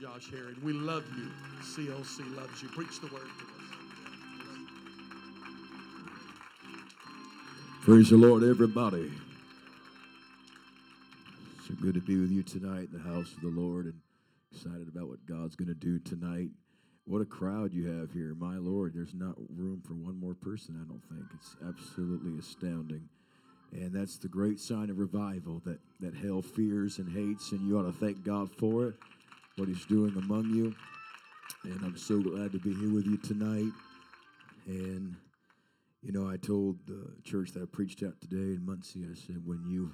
Josh Herring. We love you. CLC loves you. Preach the word to us. Praise the Lord, everybody. So good to be with you tonight in the house of the Lord and excited about what God's going to do tonight. What a crowd you have here. My Lord, there's not room for one more person, I don't think. It's absolutely astounding. And that's the great sign of revival that, that hell fears and hates, and you ought to thank God for it what He's doing among you. And I'm so glad to be here with you tonight. And, you know, I told the church that I preached at today in Muncie, I said, when you,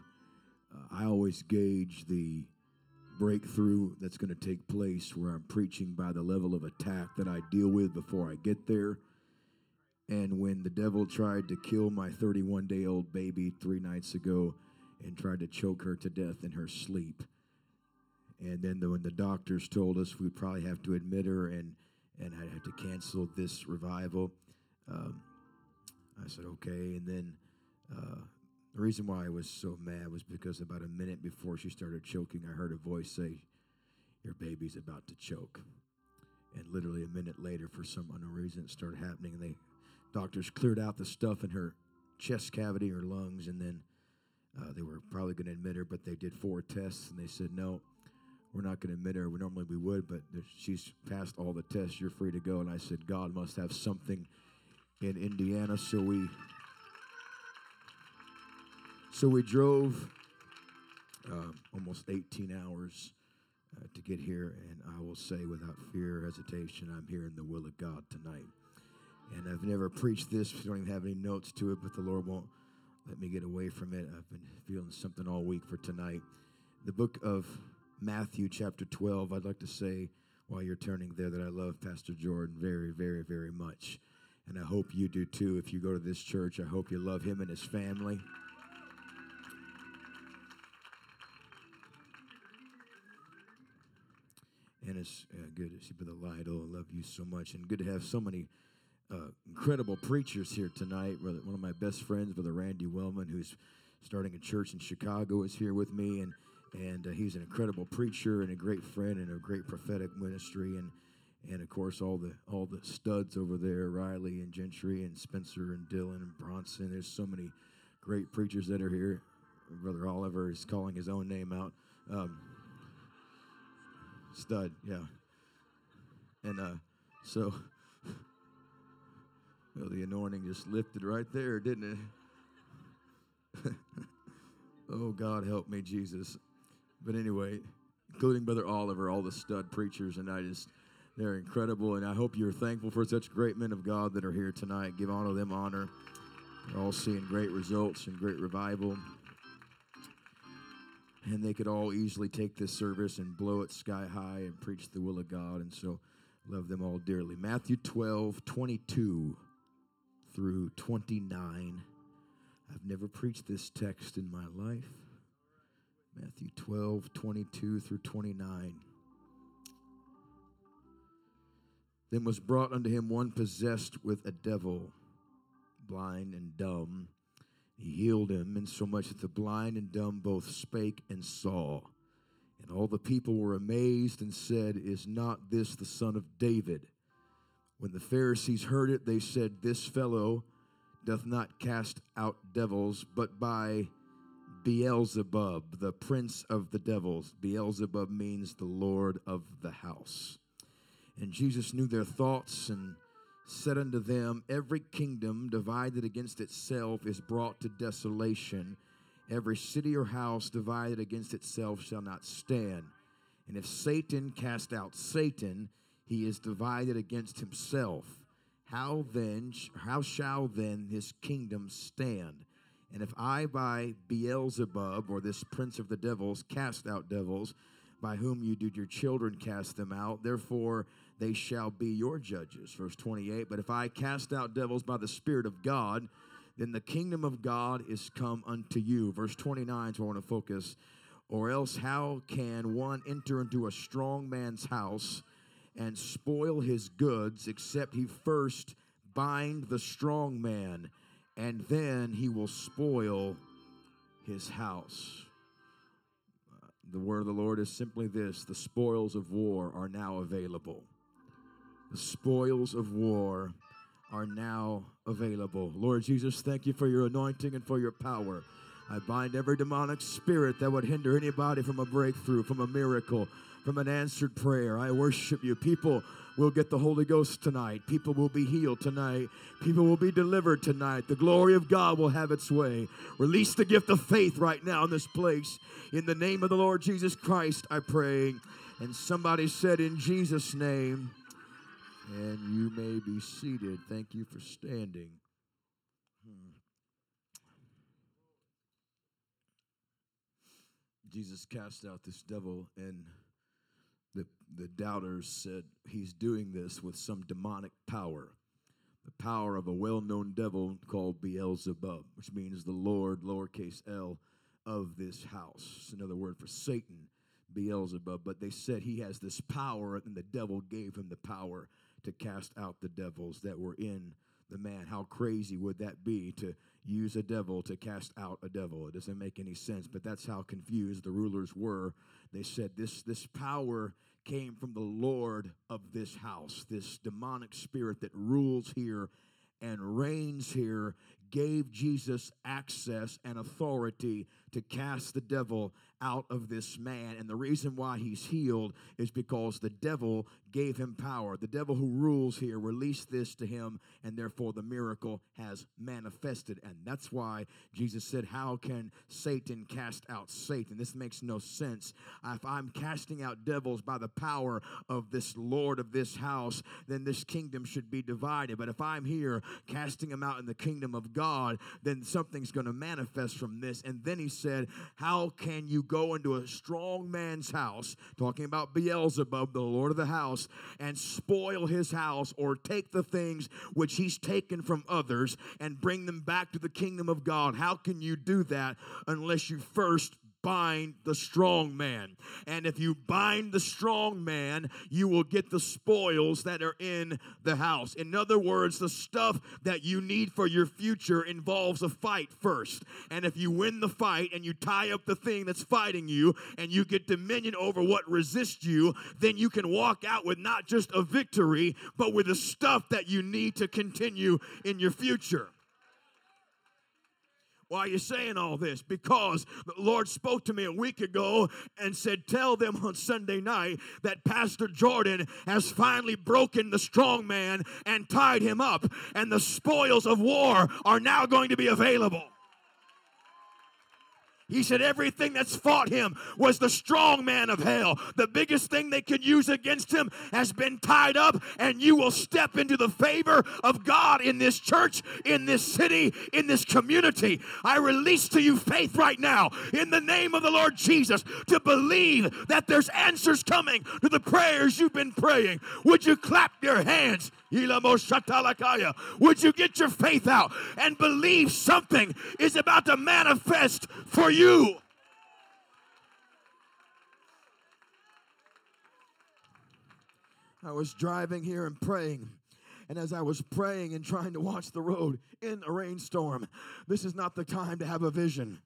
uh, I always gauge the breakthrough that's going to take place where I'm preaching by the level of attack that I deal with before I get there. And when the devil tried to kill my 31 day old baby three nights ago and tried to choke her to death in her sleep, and then the, when the doctors told us we'd probably have to admit her and, and I'd have to cancel this revival, um, I said, okay. And then uh, the reason why I was so mad was because about a minute before she started choking, I heard a voice say, Your baby's about to choke. And literally a minute later, for some unknown reason, it started happening. And they doctors cleared out the stuff in her chest cavity, her lungs, and then uh, they were probably going to admit her, but they did four tests and they said, No, we're not going to admit her. We normally we would, but she's passed all the tests. You're free to go. And I said, God must have something in Indiana. So we so we drove uh, almost 18 hours uh, to get here, and I will say without fear or hesitation, I'm here in the will of God tonight. And I've never preached this, I don't even have any notes to it, but the Lord won't let me get away from it. I've been feeling something all week for tonight. The book of Matthew, chapter 12, I'd like to say while you're turning there that I love Pastor Jordan very, very, very much. And I hope you do too. If you go to this church, I hope you love him and his family. And it's uh, good to see Brother Lido. I love you so much. And good to have so many uh, incredible preachers here tonight. Brother, one of my best friends, Brother Randy Wellman, who's starting a church in Chicago, is here with me. And, and uh, he's an incredible preacher and a great friend and a great prophetic ministry. And, and of course, all the, all the studs over there Riley and Gentry and Spencer and Dylan and Bronson. There's so many great preachers that are here. Brother Oliver is calling his own name out. Um, stud, yeah. And uh, so well, the anointing just lifted right there, didn't it? oh, God help me, Jesus. But anyway, including Brother Oliver, all the stud preachers, and I just, they're incredible. And I hope you're thankful for such great men of God that are here tonight. Give honor them honor. They're all seeing great results and great revival and they could all easily take this service and blow it sky high and preach the will of God. And so, love them all dearly. Matthew 12, 22 through 29. I've never preached this text in my life. Matthew 12, 22 through 29. Then was brought unto him one possessed with a devil, blind and dumb he healed him, insomuch that the blind and dumb both spake and saw. And all the people were amazed and said, Is not this the son of David? When the Pharisees heard it, they said, This fellow doth not cast out devils, but by Beelzebub, the prince of the devils. Beelzebub means the Lord of the house. And Jesus knew their thoughts and said unto them, Every kingdom divided against itself is brought to desolation. Every city or house divided against itself shall not stand. And if Satan cast out Satan, he is divided against himself. How then, how shall then his kingdom stand? And if I by Beelzebub, or this prince of the devils, cast out devils, by whom you did your children cast them out, therefore they shall be your judges. Verse 28 But if I cast out devils by the Spirit of God, then the kingdom of God is come unto you. Verse 29 is where I want to focus. Or else, how can one enter into a strong man's house and spoil his goods, except he first bind the strong man, and then he will spoil his house? The word of the Lord is simply this the spoils of war are now available. The spoils of war are now available. Lord Jesus, thank you for your anointing and for your power. I bind every demonic spirit that would hinder anybody from a breakthrough, from a miracle, from an answered prayer. I worship you. People will get the Holy Ghost tonight. People will be healed tonight. People will be delivered tonight. The glory of God will have its way. Release the gift of faith right now in this place. In the name of the Lord Jesus Christ, I pray. And somebody said, In Jesus' name, and you may be seated. Thank you for standing. Hmm. Jesus cast out this devil, and the, the doubters said he's doing this with some demonic power. The power of a well known devil called Beelzebub, which means the Lord, lowercase l, of this house. It's another word for Satan, Beelzebub. But they said he has this power, and the devil gave him the power to cast out the devils that were in the man. How crazy would that be to use a devil to cast out a devil? It doesn't make any sense, but that's how confused the rulers were. They said this this power came from the Lord of this house, this demonic spirit that rules here and reigns here gave Jesus access and authority to cast the devil out of this man. And the reason why he's healed is because the devil gave him power. The devil who rules here released this to him, and therefore the miracle has manifested. And that's why Jesus said, How can Satan cast out Satan? This makes no sense. If I'm casting out devils by the power of this Lord of this house, then this kingdom should be divided. But if I'm here casting them out in the kingdom of God, then something's going to manifest from this. And then he said, How can you go into a strong man's house, talking about Beelzebub, the Lord of the house, and spoil his house or take the things which he's taken from others and bring them back to the kingdom of God? How can you do that unless you first bind the strong man. And if you bind the strong man, you will get the spoils that are in the house. In other words, the stuff that you need for your future involves a fight first. And if you win the fight and you tie up the thing that's fighting you and you get dominion over what resists you, then you can walk out with not just a victory, but with the stuff that you need to continue in your future. Why are you saying all this? Because the Lord spoke to me a week ago and said, Tell them on Sunday night that Pastor Jordan has finally broken the strong man and tied him up, and the spoils of war are now going to be available. He said everything that's fought him was the strong man of hell. The biggest thing they could use against him has been tied up, and you will step into the favor of God in this church, in this city, in this community. I release to you faith right now in the name of the Lord Jesus to believe that there's answers coming to the prayers you've been praying. Would you clap your hands? Would you get your faith out and believe something is about to manifest for you? I was driving here and praying. And as I was praying and trying to watch the road in a rainstorm, this is not the time to have a vision.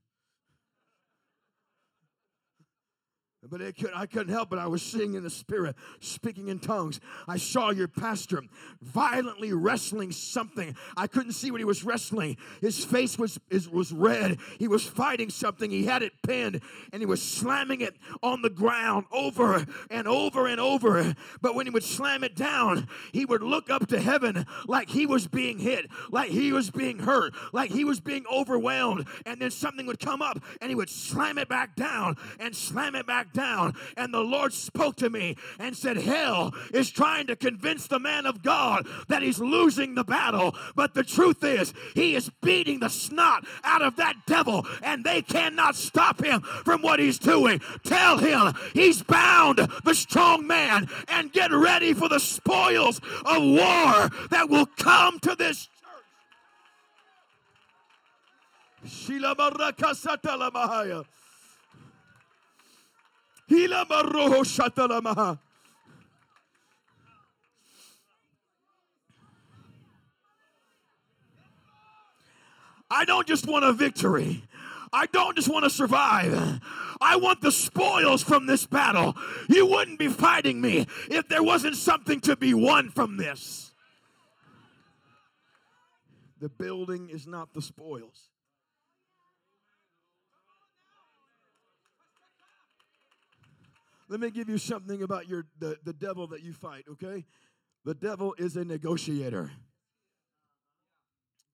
But it could, I couldn't help it. I was seeing in the spirit, speaking in tongues. I saw your pastor violently wrestling something. I couldn't see what he was wrestling. His face was, was red. He was fighting something. He had it pinned and he was slamming it on the ground over and over and over. But when he would slam it down, he would look up to heaven like he was being hit, like he was being hurt, like he was being overwhelmed. And then something would come up and he would slam it back down and slam it back down. And the Lord spoke to me and said, Hell is trying to convince the man of God that he's losing the battle. But the truth is, he is beating the snot out of that devil, and they cannot stop him from what he's doing. Tell him he's bound the strong man and get ready for the spoils of war that will come to this church. I don't just want a victory. I don't just want to survive. I want the spoils from this battle. You wouldn't be fighting me if there wasn't something to be won from this. The building is not the spoils. Let me give you something about your the, the devil that you fight, okay? The devil is a negotiator.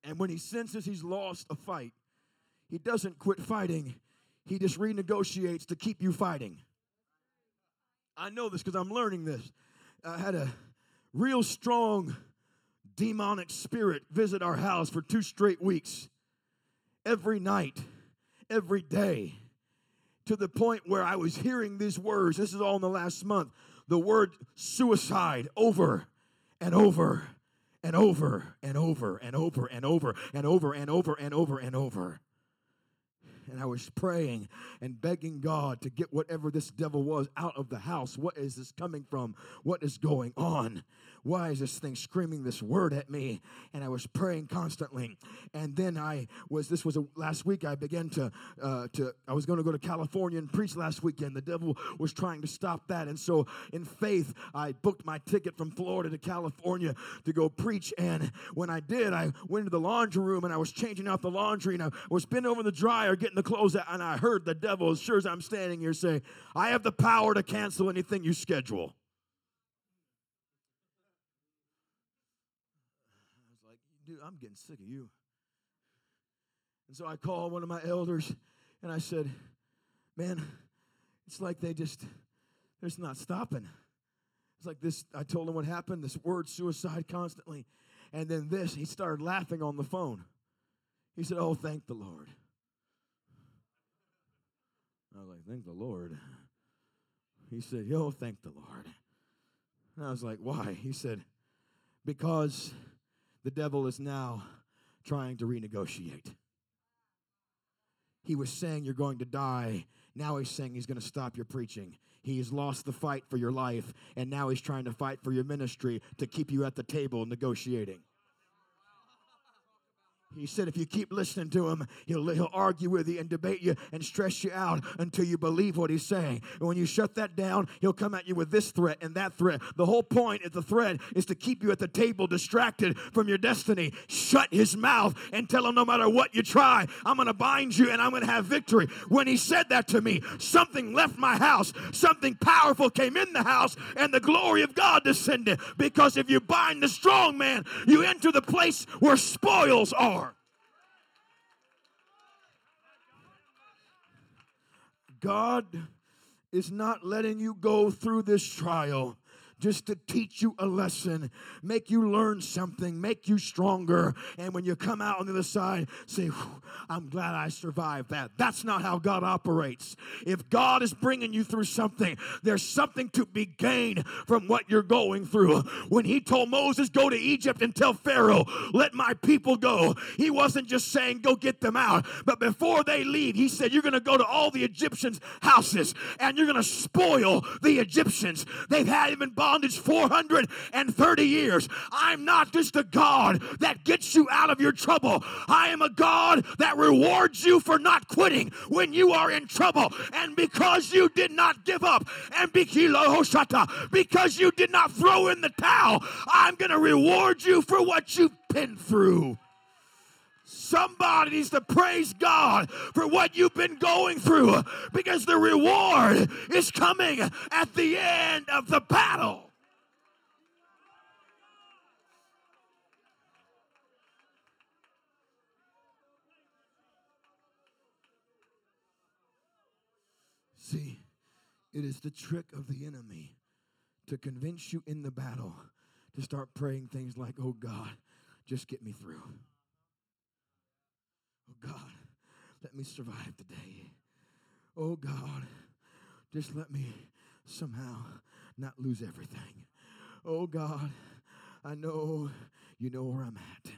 And when he senses he's lost a fight, he doesn't quit fighting. He just renegotiates to keep you fighting. I know this because I'm learning this. I had a real strong demonic spirit visit our house for two straight weeks. Every night, every day, to the point where I was hearing these words. This is all in the last month. The word suicide over and over and over and over and over and over and over and over and over and over. And I was praying and begging God to get whatever this devil was out of the house. What is this coming from? What is going on? Why is this thing screaming this word at me? And I was praying constantly. And then I was, this was a, last week, I began to, uh, to, I was going to go to California and preach last weekend. The devil was trying to stop that. And so in faith, I booked my ticket from Florida to California to go preach. And when I did, I went to the laundry room and I was changing out the laundry and I was bent over the dryer getting the clothes out. And I heard the devil, as sure as I'm standing here, say, I have the power to cancel anything you schedule. I was like, dude, I'm getting sick of you. And so I called one of my elders and I said, man, it's like they just, they're just not stopping. It's like this, I told him what happened, this word suicide constantly. And then this, he started laughing on the phone. He said, Oh, thank the Lord. I was like, Thank the Lord. He said, Yo, thank the Lord. And I was like, Why? He said, Because the devil is now trying to renegotiate. He was saying you're going to die. Now he's saying he's going to stop your preaching. He's lost the fight for your life, and now he's trying to fight for your ministry to keep you at the table negotiating. He said, if you keep listening to him, he'll, he'll argue with you and debate you and stress you out until you believe what he's saying. And when you shut that down, he'll come at you with this threat and that threat. The whole point of the threat is to keep you at the table distracted from your destiny. Shut his mouth and tell him no matter what you try, I'm going to bind you and I'm going to have victory. When he said that to me, something left my house. Something powerful came in the house and the glory of God descended. Because if you bind the strong man, you enter the place where spoils are. God is not letting you go through this trial just to teach you a lesson, make you learn something, make you stronger. And when you come out on the other side, say, I'm glad I survived that. That's not how God operates. If God is bringing you through something, there's something to be gained from what you're going through. When he told Moses, Go to Egypt and tell Pharaoh, Let my people go, he wasn't just saying, Go get them out. But before they leave, he said, You're going to go to all the Egyptians' houses and you're going to spoil the Egyptians. They've had even bondage 430 years. I'm not just a God that gets you out of your trouble. I am a God that rewards you for not quitting when you are in trouble. And because you did not give up, and because you did not throw in the towel, I'm going to reward you for what you've been through. Somebody needs to praise God for what you've been going through because the reward is coming at the end of the battle. See, it is the trick of the enemy to convince you in the battle to start praying things like, oh God, just get me through. Oh God, let me survive today. Oh God, just let me somehow not lose everything. Oh God, I know you know where I'm at.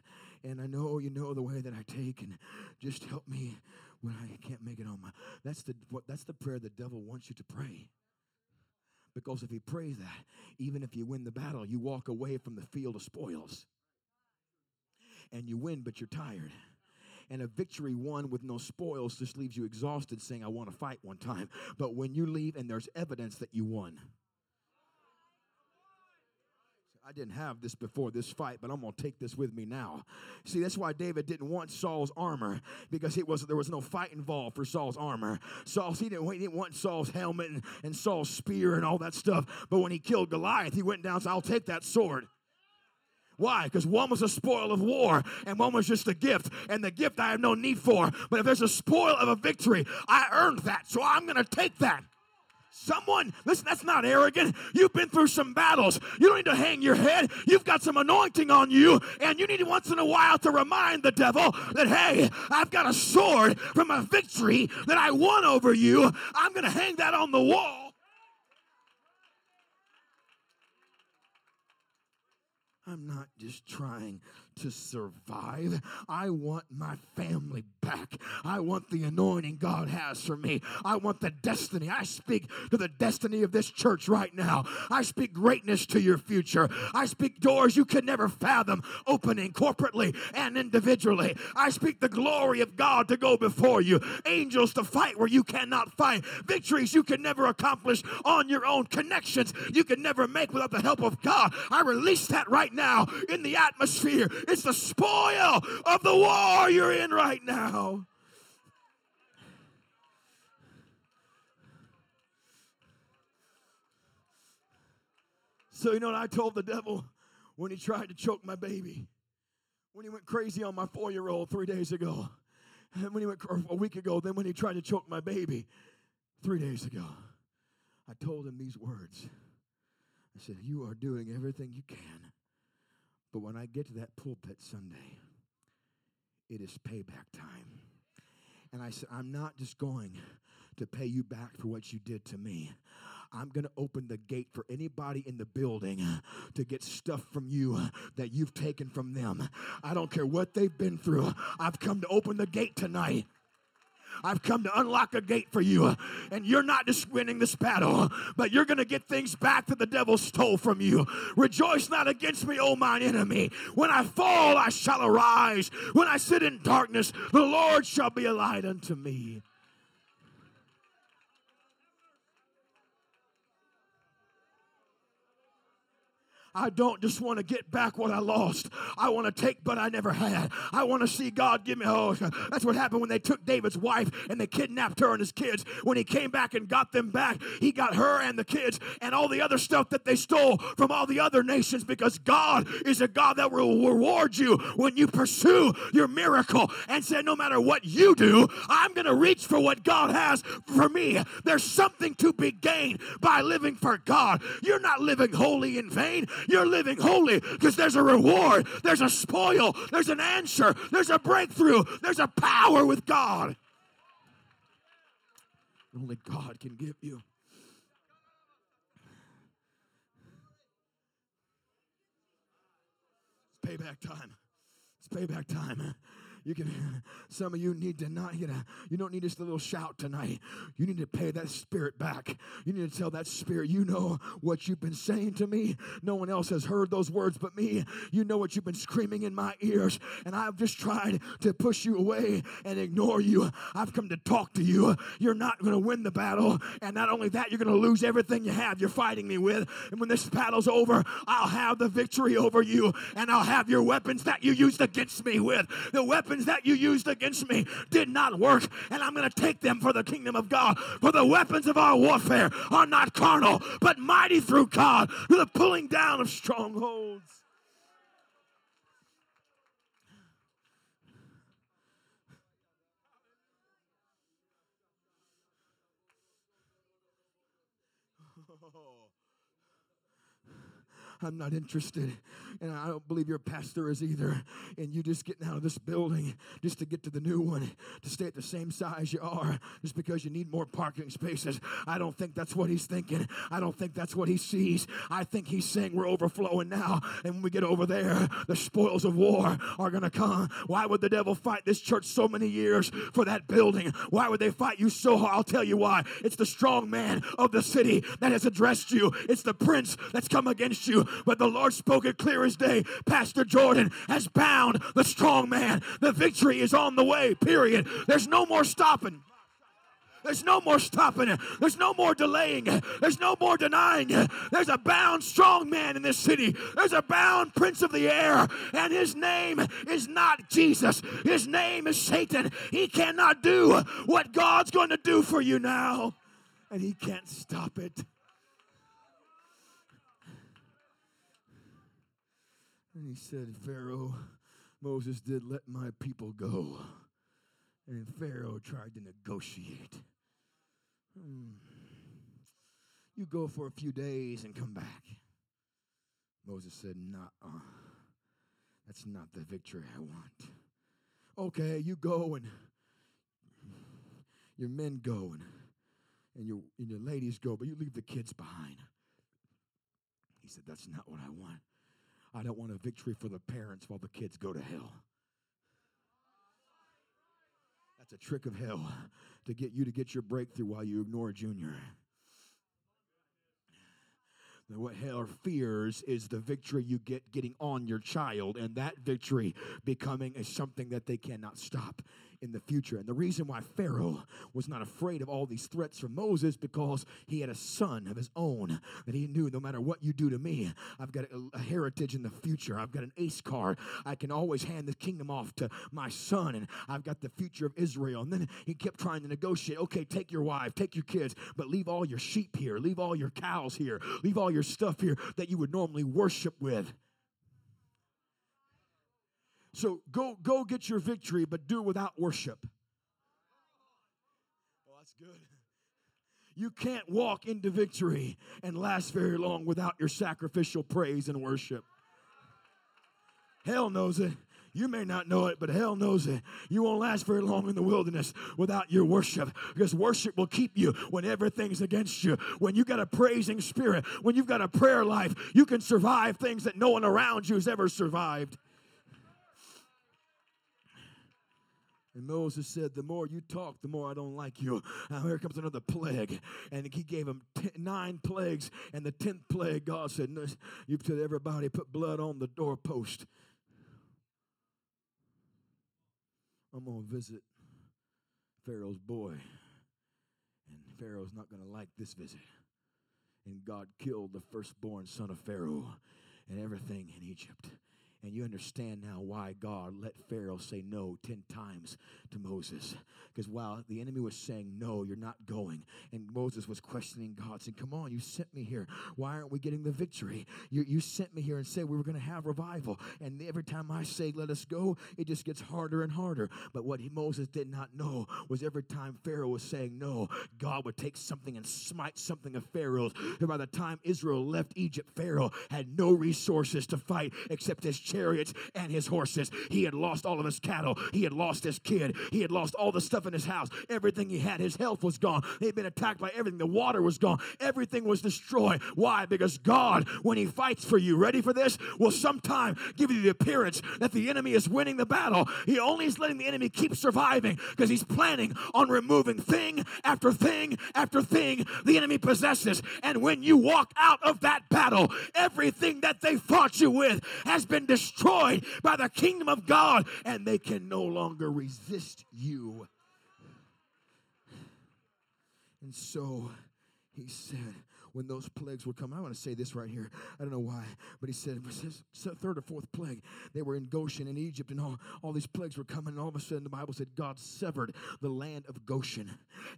And I know you know the way that I take, and just help me when I can't make it on my. That's the what, that's the prayer the devil wants you to pray. Because if he prays that, even if you win the battle, you walk away from the field of spoils, and you win, but you're tired and a victory won with no spoils just leaves you exhausted saying, I want to fight one time. But when you leave and there's evidence that you won, I didn't have this before this fight, but I'm going to take this with me now. See, that's why David didn't want Saul's armor because it was there was no fight involved for Saul's armor. Saul he didn't, he didn't want Saul's helmet and, and Saul's spear and all that stuff. But when he killed Goliath, he went down said, "I'll take that sword." Why? Because one was a spoil of war and one was just a gift. And the gift I have no need for. But if there's a spoil of a victory, I earned that. So I'm going to take that. Someone, listen, that's not arrogant. You've been through some battles. You don't need to hang your head. You've got some anointing on you, and you need once in a while to remind the devil that, hey, I've got a sword from a victory that I won over you. I'm going to hang that on the wall. I'm not just trying to survive. I want my family back. I want the anointing God has for me. I want the destiny. I speak to the destiny of this church right now. I speak greatness to your future. I speak doors you could never fathom opening corporately and individually. I speak the glory of God to go before you, angels to fight where you cannot fight, victories you can never accomplish on your own, connections you can never make without the help of God. I release that right now in the atmosphere. It's the spoil of the war you're in right now. So, you know what I told the devil when he tried to choke my baby? When he went crazy on my four year old three days ago. And when he went a week ago, then when he tried to choke my baby three days ago, I told him these words. I said, You are doing everything you can but when I get to that pulpit Sunday, it is payback time. And I said, I'm not just going to pay you back for what you did to me. I'm going to open the gate for anybody in the building to get stuff from you that you've taken from them. I don't care what they've been through. I've come to open the gate tonight I've come to unlock a gate for you. And you're not just winning this battle, but you're going to get things back that the devil stole from you. Rejoice not against me, O mine enemy. When I fall, I shall arise. When I sit in darkness, the Lord shall be a light unto me. I don't just want to get back what I lost. I want to take but I never had. I want to see God give me. Oh, that's what happened when they took David's wife and they kidnapped her and his kids. When he came back and got them back, he got her and the kids and all the other stuff that they stole from all the other nations because God is a God that will reward you when you pursue your miracle and say, no matter what you do, I'm going to reach for what God has for me. There's something to be gained by living for God. You're not living holy in vain. You're living holy because there's a reward, there's a spoil, there's an answer, there's a breakthrough, there's a power with God. Only God can give you. It's payback time. It's payback time. You can. Some of you need to not. get know. You don't need just a little shout tonight. You need to pay that spirit back. You need to tell that spirit. You know what you've been saying to me. No one else has heard those words but me. You know what you've been screaming in my ears, and I've just tried to push you away and ignore you. I've come to talk to you. You're not going to win the battle, and not only that, you're going to lose everything you have. You're fighting me with, and when this battle's over, I'll have the victory over you, and I'll have your weapons that you used against me with. The weapons that you used against me did not work, and I'm going to take them for the kingdom of God. For the weapons of our warfare are not carnal, but mighty through God to the pulling down of strongholds. I'm not interested. And I don't believe your pastor is either. And you just getting out of this building just to get to the new one, to stay at the same size you are, just because you need more parking spaces. I don't think that's what he's thinking. I don't think that's what he sees. I think he's saying we're overflowing now. And when we get over there, the spoils of war are going to come. Why would the devil fight this church so many years for that building? Why would they fight you so hard? I'll tell you why. It's the strong man of the city that has addressed you, it's the prince that's come against you. But the Lord spoke it clear day. Pastor Jordan has bound the strong man. The victory is on the way, period. There's no more stopping. There's no more stopping. There's no more delaying. There's no more denying. There's a bound strong man in this city. There's a bound prince of the air, and his name is not Jesus. His name is Satan. He cannot do what God's going to do for you now, and he can't stop it. And he said, Pharaoh, Moses did let my people go. And Pharaoh tried to negotiate. Hmm. You go for a few days and come back. Moses said, Nah, that's not the victory I want. Okay, you go and your men go and, and, your, and your ladies go, but you leave the kids behind. He said, That's not what I want. I don't want a victory for the parents while the kids go to hell. That's a trick of hell to get you to get your breakthrough while you ignore Junior. What hell fears is the victory you get getting on your child, and that victory becoming a something that they cannot stop in the future. And the reason why Pharaoh was not afraid of all these threats from Moses because he had a son of his own that he knew no matter what you do to me, I've got a, a heritage in the future. I've got an ace card. I can always hand the kingdom off to my son, and I've got the future of Israel. And then he kept trying to negotiate. Okay, take your wife, take your kids, but leave all your sheep here, leave all your cows here, leave all your stuff here that you would normally worship with. So go go get your victory, but do it without worship. Oh, that's good. You can't walk into victory and last very long without your sacrificial praise and worship. Hell knows it. You may not know it, but hell knows it. You won't last very long in the wilderness without your worship because worship will keep you when everything's against you. When you've got a praising spirit, when you've got a prayer life, you can survive things that no one around you has ever survived. And Moses said, The more you talk, the more I don't like you. Now here comes another plague. And he gave him ten, nine plagues. And the tenth plague, God said, You said everybody put blood on the doorpost. I'm going to visit Pharaoh's boy. And Pharaoh's not going to like this visit. And God killed the firstborn son of Pharaoh and everything in Egypt. And you understand now why God let Pharaoh say no 10 times to Moses. Because while the enemy was saying, No, you're not going, and Moses was questioning God, saying, Come on, you sent me here. Why aren't we getting the victory? You, you sent me here and said we were going to have revival. And every time I say, Let us go, it just gets harder and harder. But what he, Moses did not know was every time Pharaoh was saying no, God would take something and smite something of Pharaoh's. And by the time Israel left Egypt, Pharaoh had no resources to fight except his and his horses. He had lost all of his cattle. He had lost his kid. He had lost all the stuff in his house. Everything he had, his health was gone. He'd been attacked by everything. The water was gone. Everything was destroyed. Why? Because God, when he fights for you, ready for this, will sometime give you the appearance that the enemy is winning the battle. He only is letting the enemy keep surviving because he's planning on removing thing after thing after thing the enemy possesses. And when you walk out of that battle, everything that they fought you with has been destroyed by the kingdom of God, and they can no longer resist you. And so he said, when those plagues would come. I want to say this right here. I don't know why, but he said, third or fourth plague, they were in Goshen in Egypt, and all, all these plagues were coming. And all of a sudden, the Bible said God severed the land of Goshen.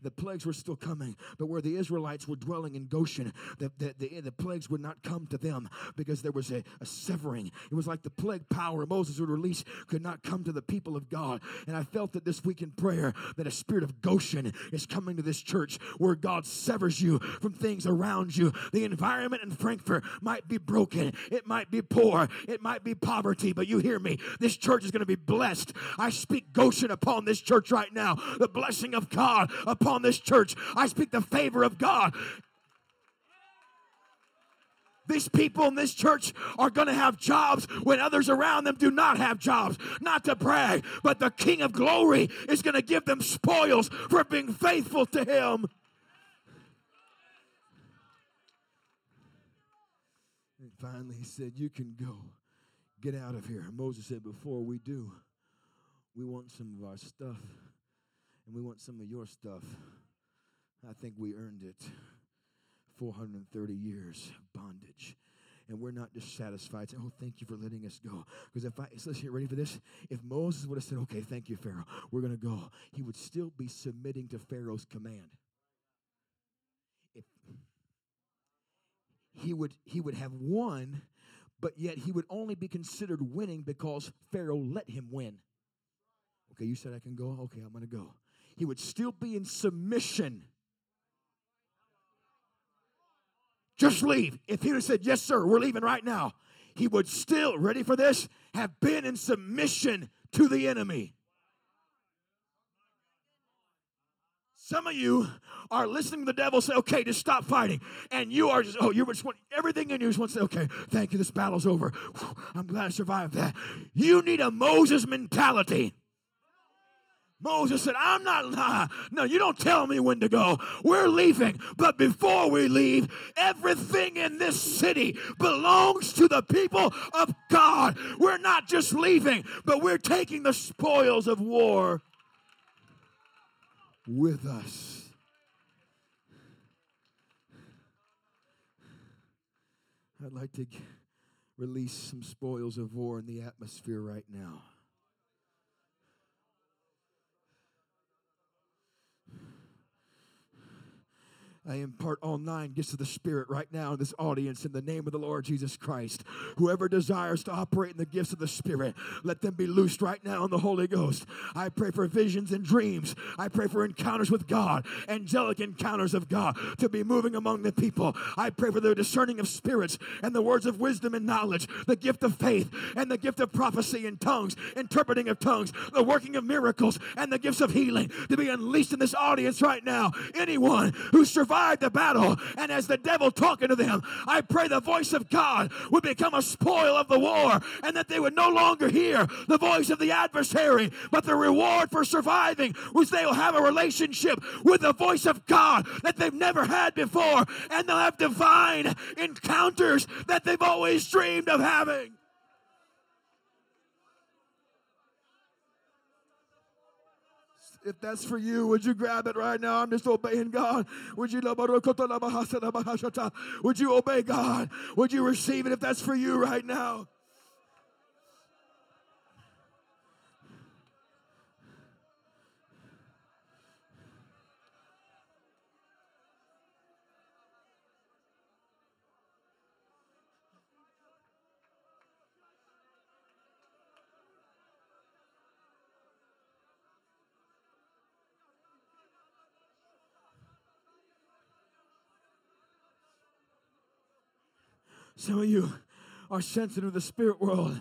The plagues were still coming, but where the Israelites were dwelling in Goshen, the, the, the, the plagues would not come to them because there was a, a severing. It was like the plague power Moses would release could not come to the people of God. And I felt that this week in prayer that a spirit of Goshen is coming to this church where God severs you from things around around you. The environment in Frankfort might be broken, it might be poor, it might be poverty, but you hear me. This church is going to be blessed. I speak Goshen upon this church right now, the blessing of God upon this church. I speak the favor of God. These people in this church are going to have jobs when others around them do not have jobs. Not to brag, but the King of Glory is going to give them spoils for being faithful to Him. Finally he said, You can go. Get out of here. Moses said, Before we do, we want some of our stuff, and we want some of your stuff. I think we earned it. 430 years of bondage. And we're not just satisfied saying, Oh, thank you for letting us go. Because if I, let's get ready for this. If Moses would have said, Okay, thank you, Pharaoh, we're going to go, he would still be submitting to Pharaoh's command. He would he would have won, but yet he would only be considered winning because Pharaoh let him win. Okay, you said I can go. Okay, I'm going to go. He would still be in submission. Just leave. If he would have said, Yes, sir, we're leaving right now, he would still, ready for this, have been in submission to the enemy. Some of you are listening to the devil say, okay, just stop fighting. And you are just, oh, you just want, everything in you just wants to say, okay, thank you, this battle's over. I'm glad I survived that. You need a Moses mentality. Moses said, I'm not lying. No, you don't tell me when to go. We're leaving. But before we leave, everything in this city belongs to the people of God. We're not just leaving, but we're taking the spoils of war with us. I'd like to release some spoils of war in the atmosphere right now. I impart all nine gifts of the Spirit right now in this audience in the name of the Lord Jesus Christ. Whoever desires to operate in the gifts of the Spirit, let them be loosed right now in the Holy Ghost. I pray for visions and dreams. I pray for encounters with God, angelic encounters of God to be moving among the people. I pray for the discerning of spirits and the words of wisdom and knowledge, the gift of faith and the gift of prophecy and tongues, interpreting of tongues, the working of miracles and the gifts of healing to be unleashed in this audience right now. Anyone who survives the battle. And as the devil talking to them, I pray the voice of God would become a spoil of the war and that they would no longer hear the voice of the adversary, but the reward for surviving was they will have a relationship with the voice of God that they've never had before and they'll have divine encounters that they've always dreamed of having. If that's for you, would you grab it right now? I'm just obeying God. Would you would you obey God? Would you receive it if that's for you right now? Some of you are sensitive to the spirit world.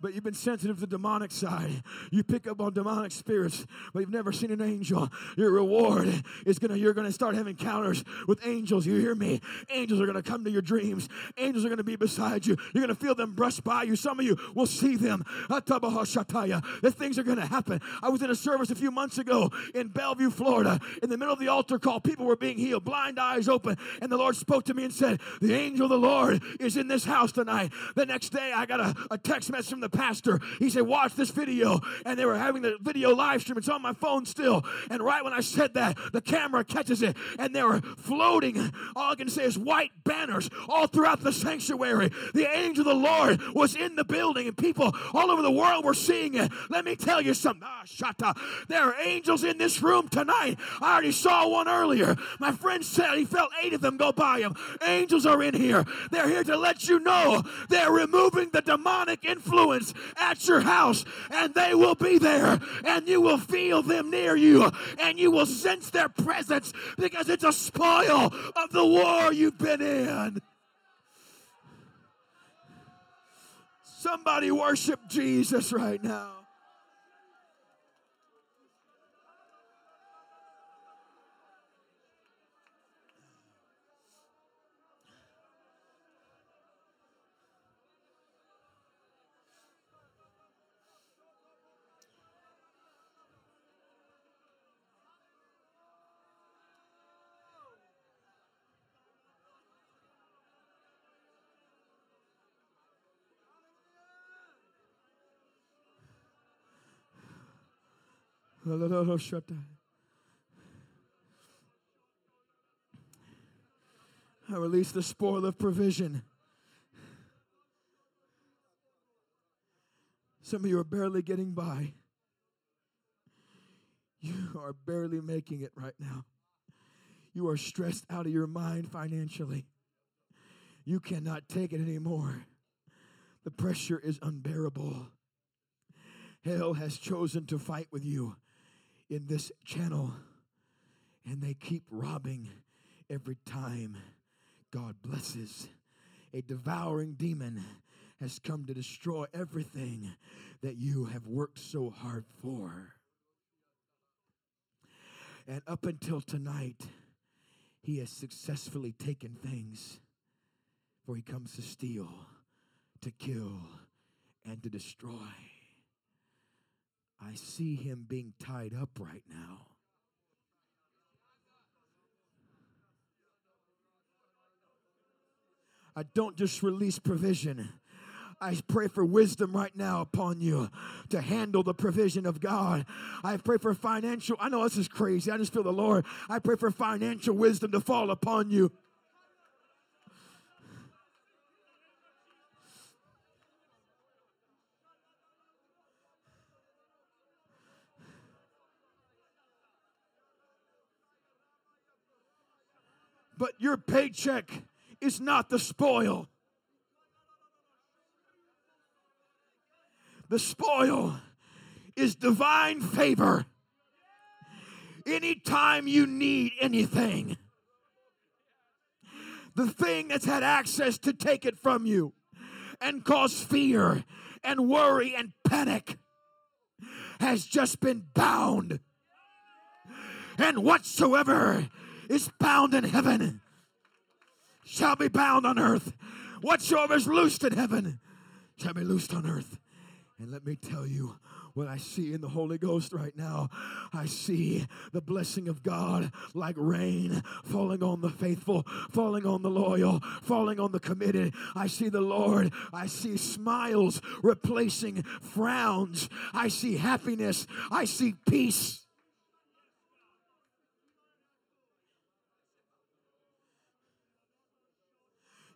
But you've been sensitive to the demonic side. You pick up on demonic spirits, but you've never seen an angel. Your reward is gonna, you're gonna start having encounters with angels. You hear me? Angels are gonna come to your dreams. Angels are gonna be beside you. You're gonna feel them brush by you. Some of you will see them. That things are gonna happen. I was in a service a few months ago in Belleview, Florida. In the middle of the altar call, people were being healed, blind eyes open, and the Lord spoke to me and said, The angel of the Lord is in this house tonight. The next day, I got a, a text message from the pastor. He said, Watch this video. And they were having the video live stream. It's on my phone still. And right when I said that, the camera catches it. And they were floating. All I can say is white banners all throughout the sanctuary. The angel of the Lord was in the building, and people all over the world were seeing it. Let me tell you something. Ah, shata. There are angels in this room tonight. I already saw one earlier. My friend said he felt eight of them go by him. Angels are in here. They're here to let you know they're removing the demonic influence at your house, and they will be there, and you will feel them near you, and you will sense their presence because it's a spoil of the war you've been in. Somebody worship Jesus right now. I release the spoil of provision. Some of you are barely getting by. You are barely making it right now. You are stressed out of your mind financially. You cannot take it anymore. The pressure is unbearable. Hell has chosen to fight with you in this channel, and they keep robbing every time God blesses. A devouring demon has come to destroy everything that you have worked so hard for. And up until tonight, he has successfully taken things, for he comes to steal, to kill, and to destroy. I see him being tied up right now. I don't just release provision. I pray for wisdom right now upon you to handle the provision of God. I pray for financial, I know this is crazy. I just feel the Lord. I pray for financial wisdom to fall upon you. But your paycheck is not the spoil. The spoil is divine favor. Anytime you need anything, the thing that's had access to take it from you and cause fear and worry and panic has just been bound. And whatsoever is bound in heaven shall be bound on earth. Whatsoever is loosed in heaven shall be loosed on earth. And let me tell you, what I see in the Holy Ghost right now. I see the blessing of God like rain falling on the faithful, falling on the loyal, falling on the committed. I see the Lord. I see smiles replacing frowns. I see happiness. I see peace.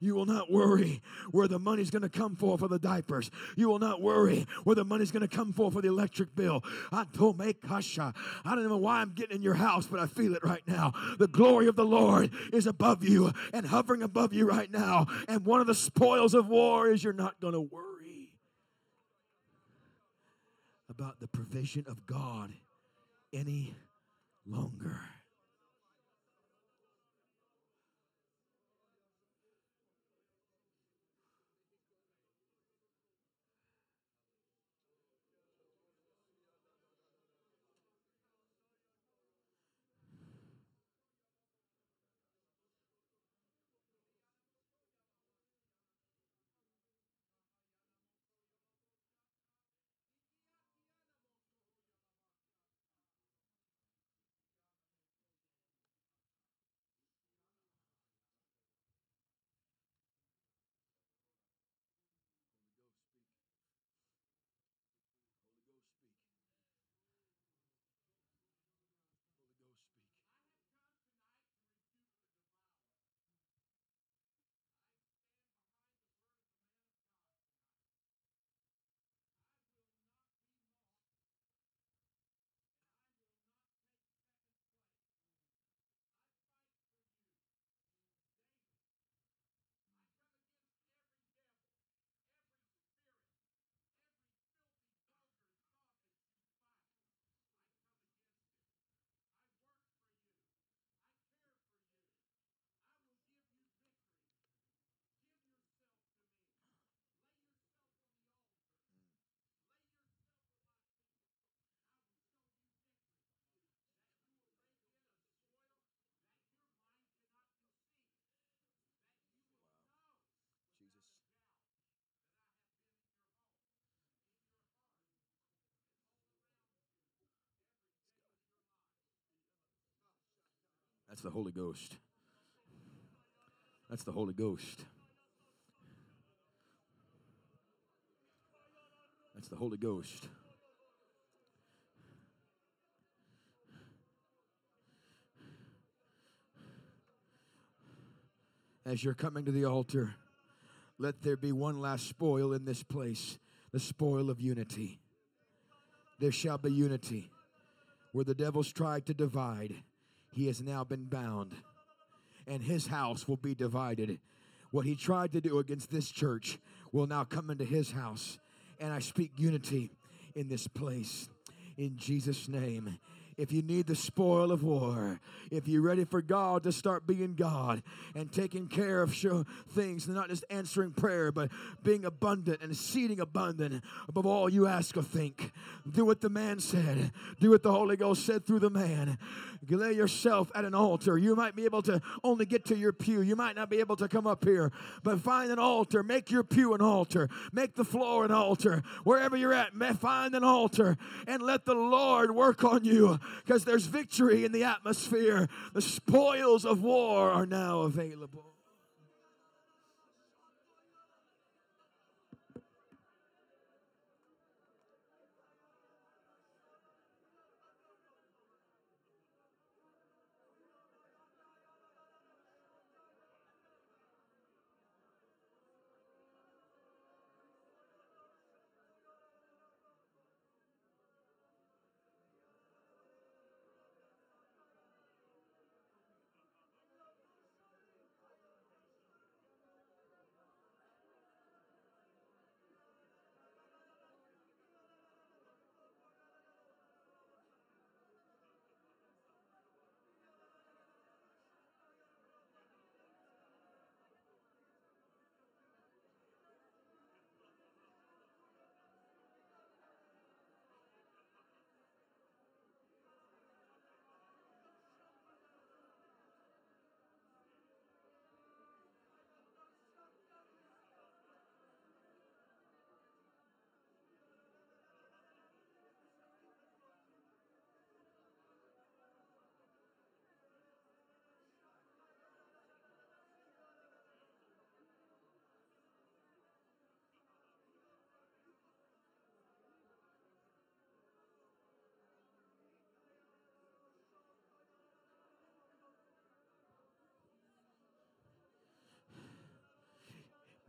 You will not worry where the money's going to come for for the diapers. You will not worry where the money's going to come for for the electric bill. I don't make kasha. Uh, I don't know why I'm getting in your house, but I feel it right now. The glory of the Lord is above you and hovering above you right now. And one of the spoils of war is you're not going to worry about the provision of God any longer. That's the Holy Ghost. That's the Holy Ghost. That's the Holy Ghost. As you're coming to the altar, let there be one last spoil in this place the spoil of unity. There shall be unity. Where the devil's tried to divide, he has now been bound, and his house will be divided. What he tried to do against this church will now come into his house. And I speak unity in this place. In Jesus' name if you need the spoil of war, if you're ready for God to start being God and taking care of show things, not just answering prayer, but being abundant and seeding abundant above all you ask or think. Do what the man said, do what the Holy Ghost said through the man. Lay yourself at an altar. You might be able to only get to your pew, you might not be able to come up here, but find an altar. Make your pew an altar, make the floor an altar. Wherever you're at, find an altar and let the Lord work on you because there's victory in the atmosphere. The spoils of war are now available.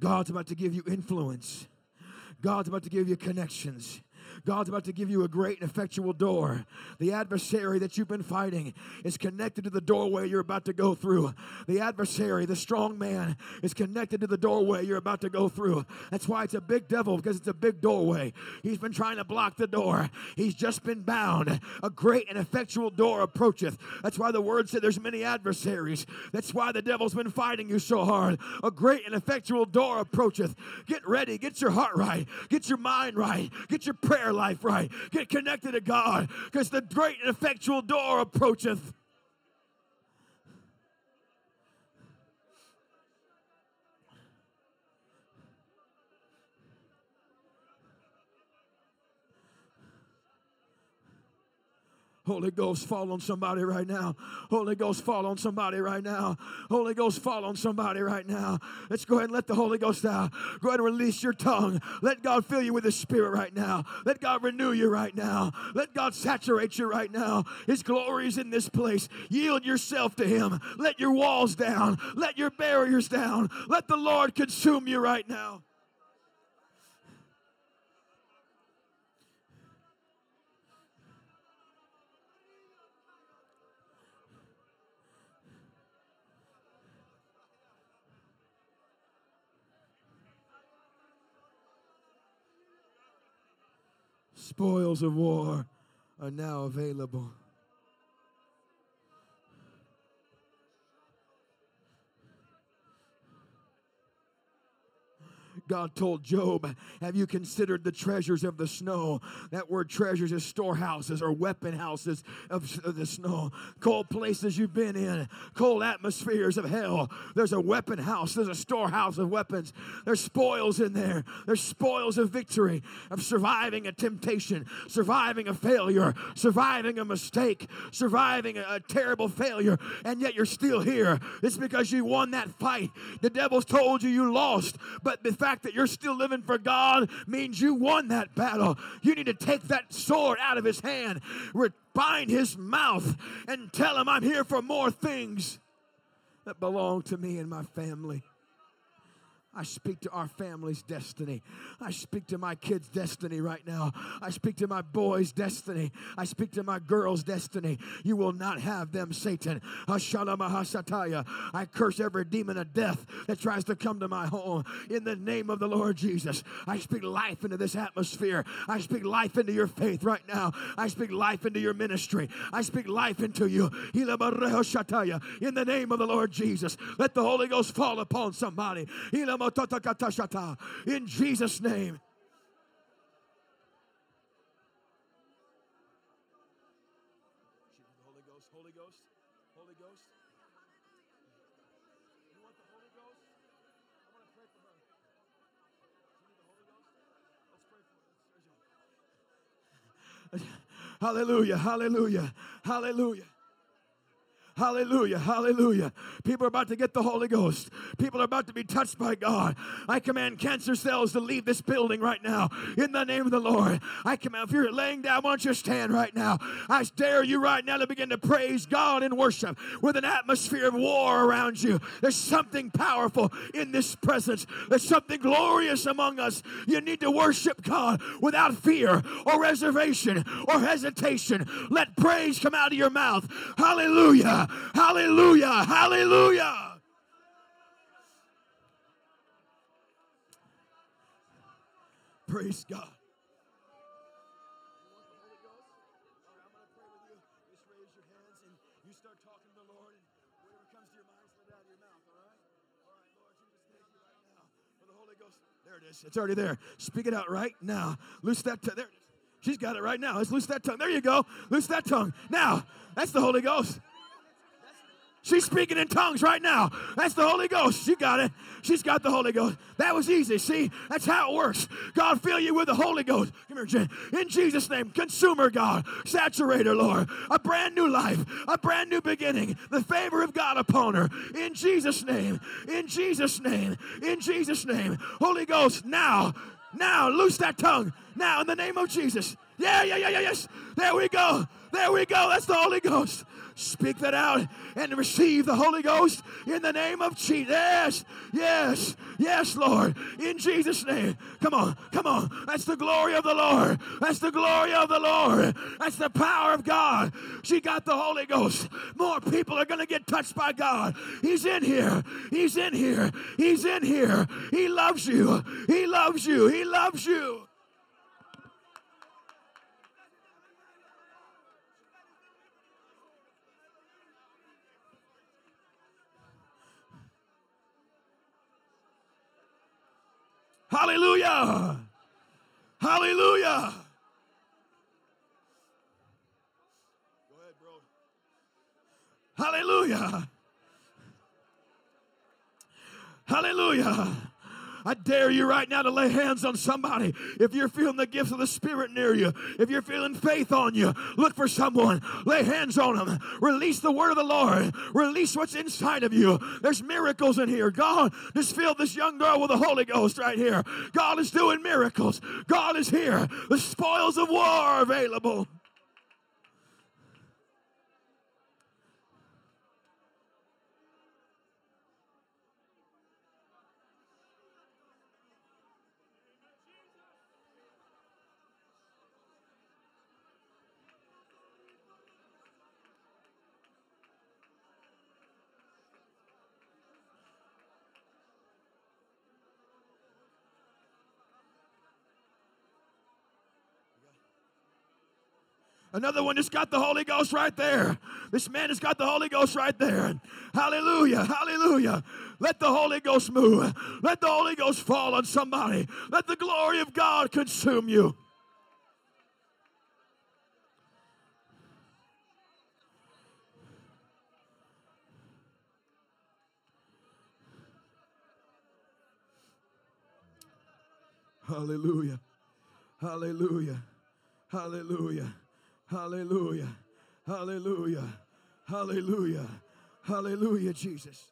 God's about to give you influence. God's about to give you connections. God's about to give you a great and effectual door. The adversary that you've been fighting is connected to the doorway you're about to go through. The adversary, the strong man, is connected to the doorway you're about to go through. That's why it's a big devil because it's a big doorway. He's been trying to block the door. He's just been bound. A great and effectual door approacheth. That's why the word said there's many adversaries. That's why the devil's been fighting you so hard. A great and effectual door approacheth. Get ready. Get your heart right. Get your mind right. Get your prayer prayer life right. Get connected to God because the great and effectual door approacheth. Holy Ghost, fall on somebody right now. Holy Ghost, fall on somebody right now. Holy Ghost, fall on somebody right now. Let's go ahead and let the Holy Ghost out. Go ahead and release your tongue. Let God fill you with His Spirit right now. Let God renew you right now. Let God saturate you right now. His glory is in this place. Yield yourself to Him. Let your walls down. Let your barriers down. Let the Lord consume you right now. Spoils of war are now available. God told Job, Have you considered the treasures of the snow? That word treasures is storehouses or weapon houses of, the snow. Cold places you've been in, cold atmospheres of hell. There's a weapon house, there's a storehouse of weapons. There's spoils in there. There's spoils of victory, of surviving a temptation, surviving a failure, surviving a mistake, surviving a, a terrible failure, and yet you're still here. It's because you won that fight. The devil's told you you lost, but the fact that you're still living for God means you won that battle. You need to take that sword out of his hand, bind his mouth, and tell him, I'm here for more things that belong to me and my family. I speak to our family's destiny. I speak to my kids' destiny right now. I speak to my boys' destiny. I speak to my girls' destiny. You will not have them, Satan. I curse every demon of death that tries to come to my home in the name of the Lord Jesus. I speak life into this atmosphere. I speak life into your faith right now. I speak life into your ministry. I speak life into you. In the name of the Lord Jesus, let the Holy Ghost fall upon somebody. In Jesus' name. Hallelujah, hallelujah, hallelujah. Hallelujah. Hallelujah. People are about to get the Holy Ghost. People are about to be touched by God. I command cancer cells to leave this building right now in the name of the Lord. I command, if you're laying down, why don't you stand right now? I dare you right now to begin to praise God in worship with an atmosphere of war around you. There's something powerful in this presence, there's something glorious among us. You need to worship God without fear or reservation or hesitation. Let praise come out of your mouth. Hallelujah. Hallelujah. Hallelujah. Praise God. There it is. It's already there. Speak it out right now. Loose that. tongue. there. She's got it right now. Let's loose that tongue. There you go. Loose that tongue. Now, that's the Holy Ghost. She's speaking in tongues right now. That's the Holy Ghost. You got it. She's got the Holy Ghost. That was easy. See, that's how it works. God fill you with the Holy Ghost. Come here, Jen. In Jesus' name, consumer God, saturator, Lord. A brand new life, a brand new beginning. The favor of God upon her. In Jesus' name. In Jesus' name. In Jesus' name. Holy Ghost, now, now, loose that tongue. Now, in the name of Jesus. Yeah, yeah, yeah, yeah, yes. There we go. There we go. That's the Holy Ghost. Speak that out and receive the Holy Ghost in the name of Jesus. Yes, yes, yes, Lord. In Jesus' name. Come on, come on. That's the glory of the Lord. That's the glory of the Lord. That's the power of God. She got the Holy Ghost. More people are going to get touched by God. He's in here. He's in here. He's in here. He loves you. He loves you. He loves you. Hallelujah. Hallelujah. Go ahead, bro. Hallelujah. Hallelujah. I dare you right now to lay hands on somebody. If you're feeling the gifts of the Spirit near you, if you're feeling faith on you, look for someone. Lay hands on them. Release the word of the Lord. Release what's inside of you. There's miracles in here. God just filled this young girl with the Holy Ghost right here. God is doing miracles. God is here. The spoils of war are available. Another one just got the Holy Ghost right there. This man has got the Holy Ghost right there. Hallelujah, hallelujah. Let the Holy Ghost move. Let the Holy Ghost fall on somebody. Let the glory of God consume you. Hallelujah. Hallelujah. Hallelujah. Hallelujah. Hallelujah. Hallelujah. Hallelujah, Jesus.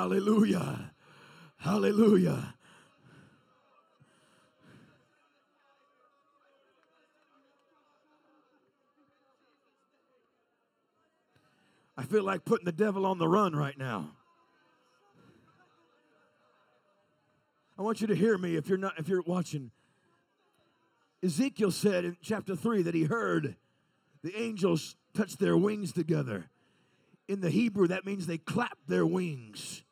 Hallelujah. Hallelujah. I feel like putting the devil on the run right now. I want you to hear me if you're not if you're watching. Ezekiel said in chapter 3 that he heard the angels touch their wings together in the Hebrew, that means they clap their wings.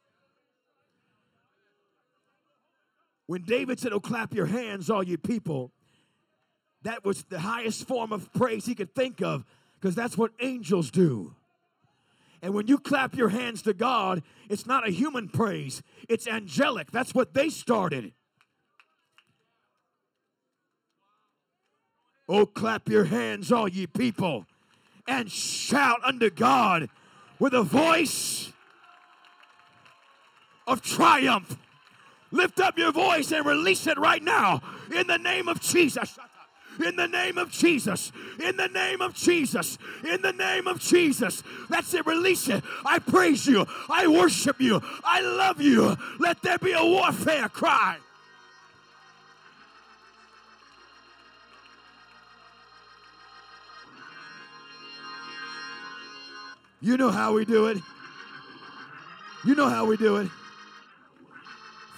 When David said, Oh, clap your hands, all you people, that was the highest form of praise he could think of because that's what angels do. And when you clap your hands to God, it's not a human praise, it's angelic. That's what they started. Oh, clap your hands, all ye people, and shout unto God with a voice of triumph. Lift up your voice and release it right now in the name of Jesus. In the name of Jesus. In the name of Jesus. In the name of Jesus. That's it. Release it. I praise you. I worship you. I love you. Let there be a warfare cry. You know how we do it. You know how we do it.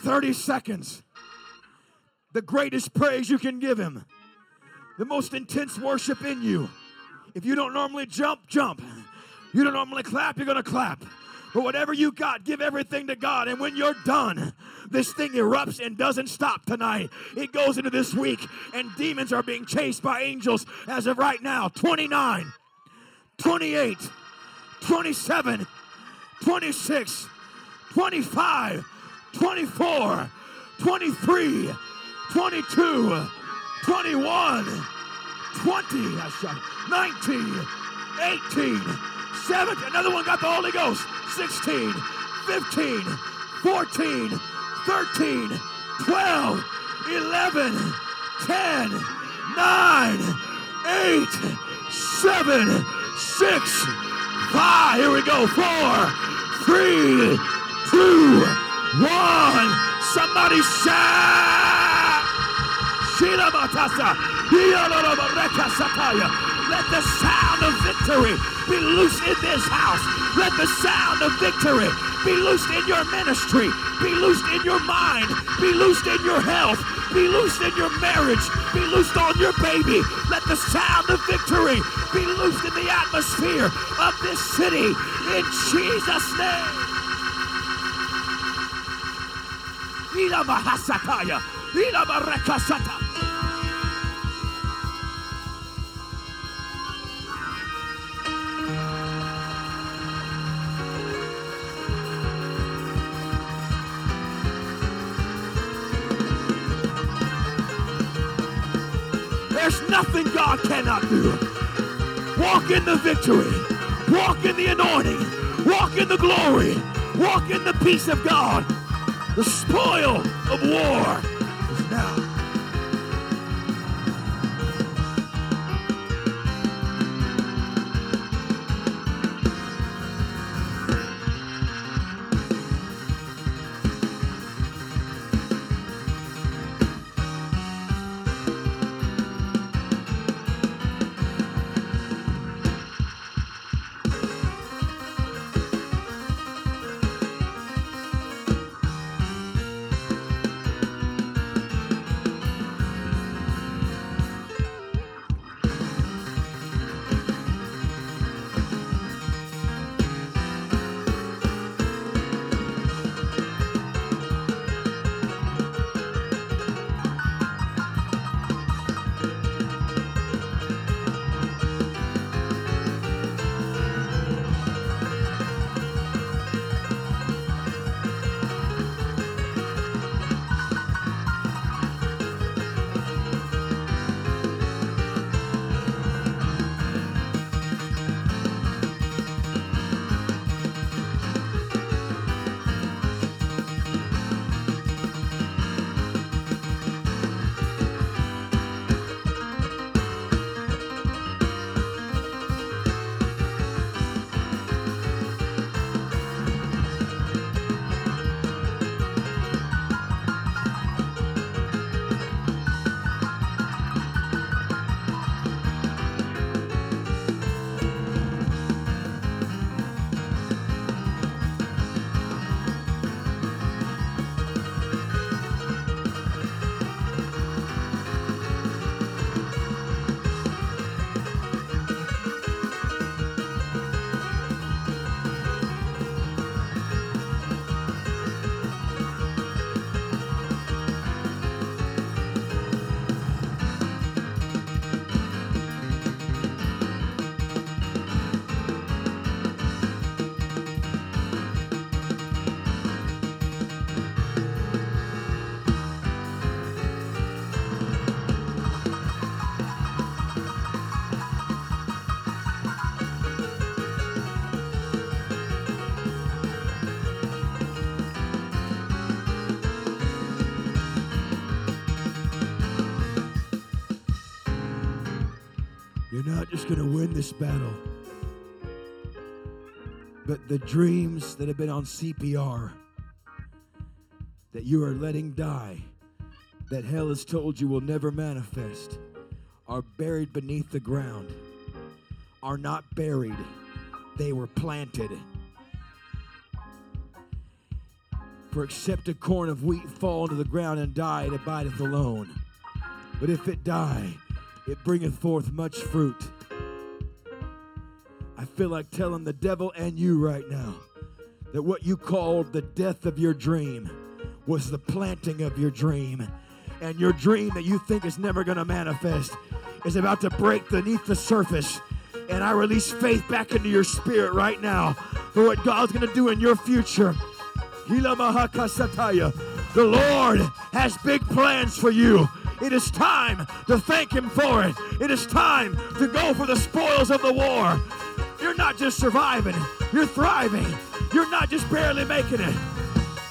30 seconds. The greatest praise you can give him. The most intense worship in you. If you don't normally jump, jump. You don't normally clap, you're to clap. But whatever you got, give everything to God. And when you're done, this thing erupts and doesn't stop tonight. It goes into this week, and demons are being chased by angels as of right now 29, 28. 27, 26, 25, 24, 23, 22, 21, 20, 19, 18, 17. Another one got the Holy Ghost. 16, 15, 14, 13, 12, 11, 10, 9, 8, 7, 6, Five. Here we go. Four, three, two, one. Somebody shout. Let the sound of victory be loose in this house. Let the sound of victory be loosed in your ministry. Be loosed in your mind. Be loosed in your health. Be loosed in your marriage. Be loosed on your baby. Let the sound of victory be loosed in the atmosphere of this city in Jesus' name. There's nothing God cannot do. Walk in the victory. Walk in the anointing. Walk in the glory. Walk in the peace of God. The spoil of war is now. Going to win this battle, but the dreams that have been on CPR that you are letting die, that hell has told you will never manifest, are buried beneath the ground, are not buried, they were planted. For except a corn of wheat fall into the ground and die, it abideth alone. But if it die, it bringeth forth much fruit. I feel like telling the devil and you right now that what you called the death of your dream was the planting of your dream. And your dream that you think is never going to manifest is about to break beneath the surface. And I release faith back into your spirit right now for what God's going to do in your future. The Lord has big plans for you. It is time to thank Him for it. It is time to go for the spoils of the war. You're not just surviving, you're thriving. You're not just barely making it.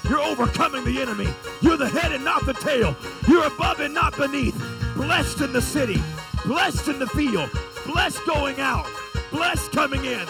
You're overcoming the enemy. You're the head and not the tail. You're above and not beneath. Blessed in the city, blessed in the field, blessed going out, blessed coming in.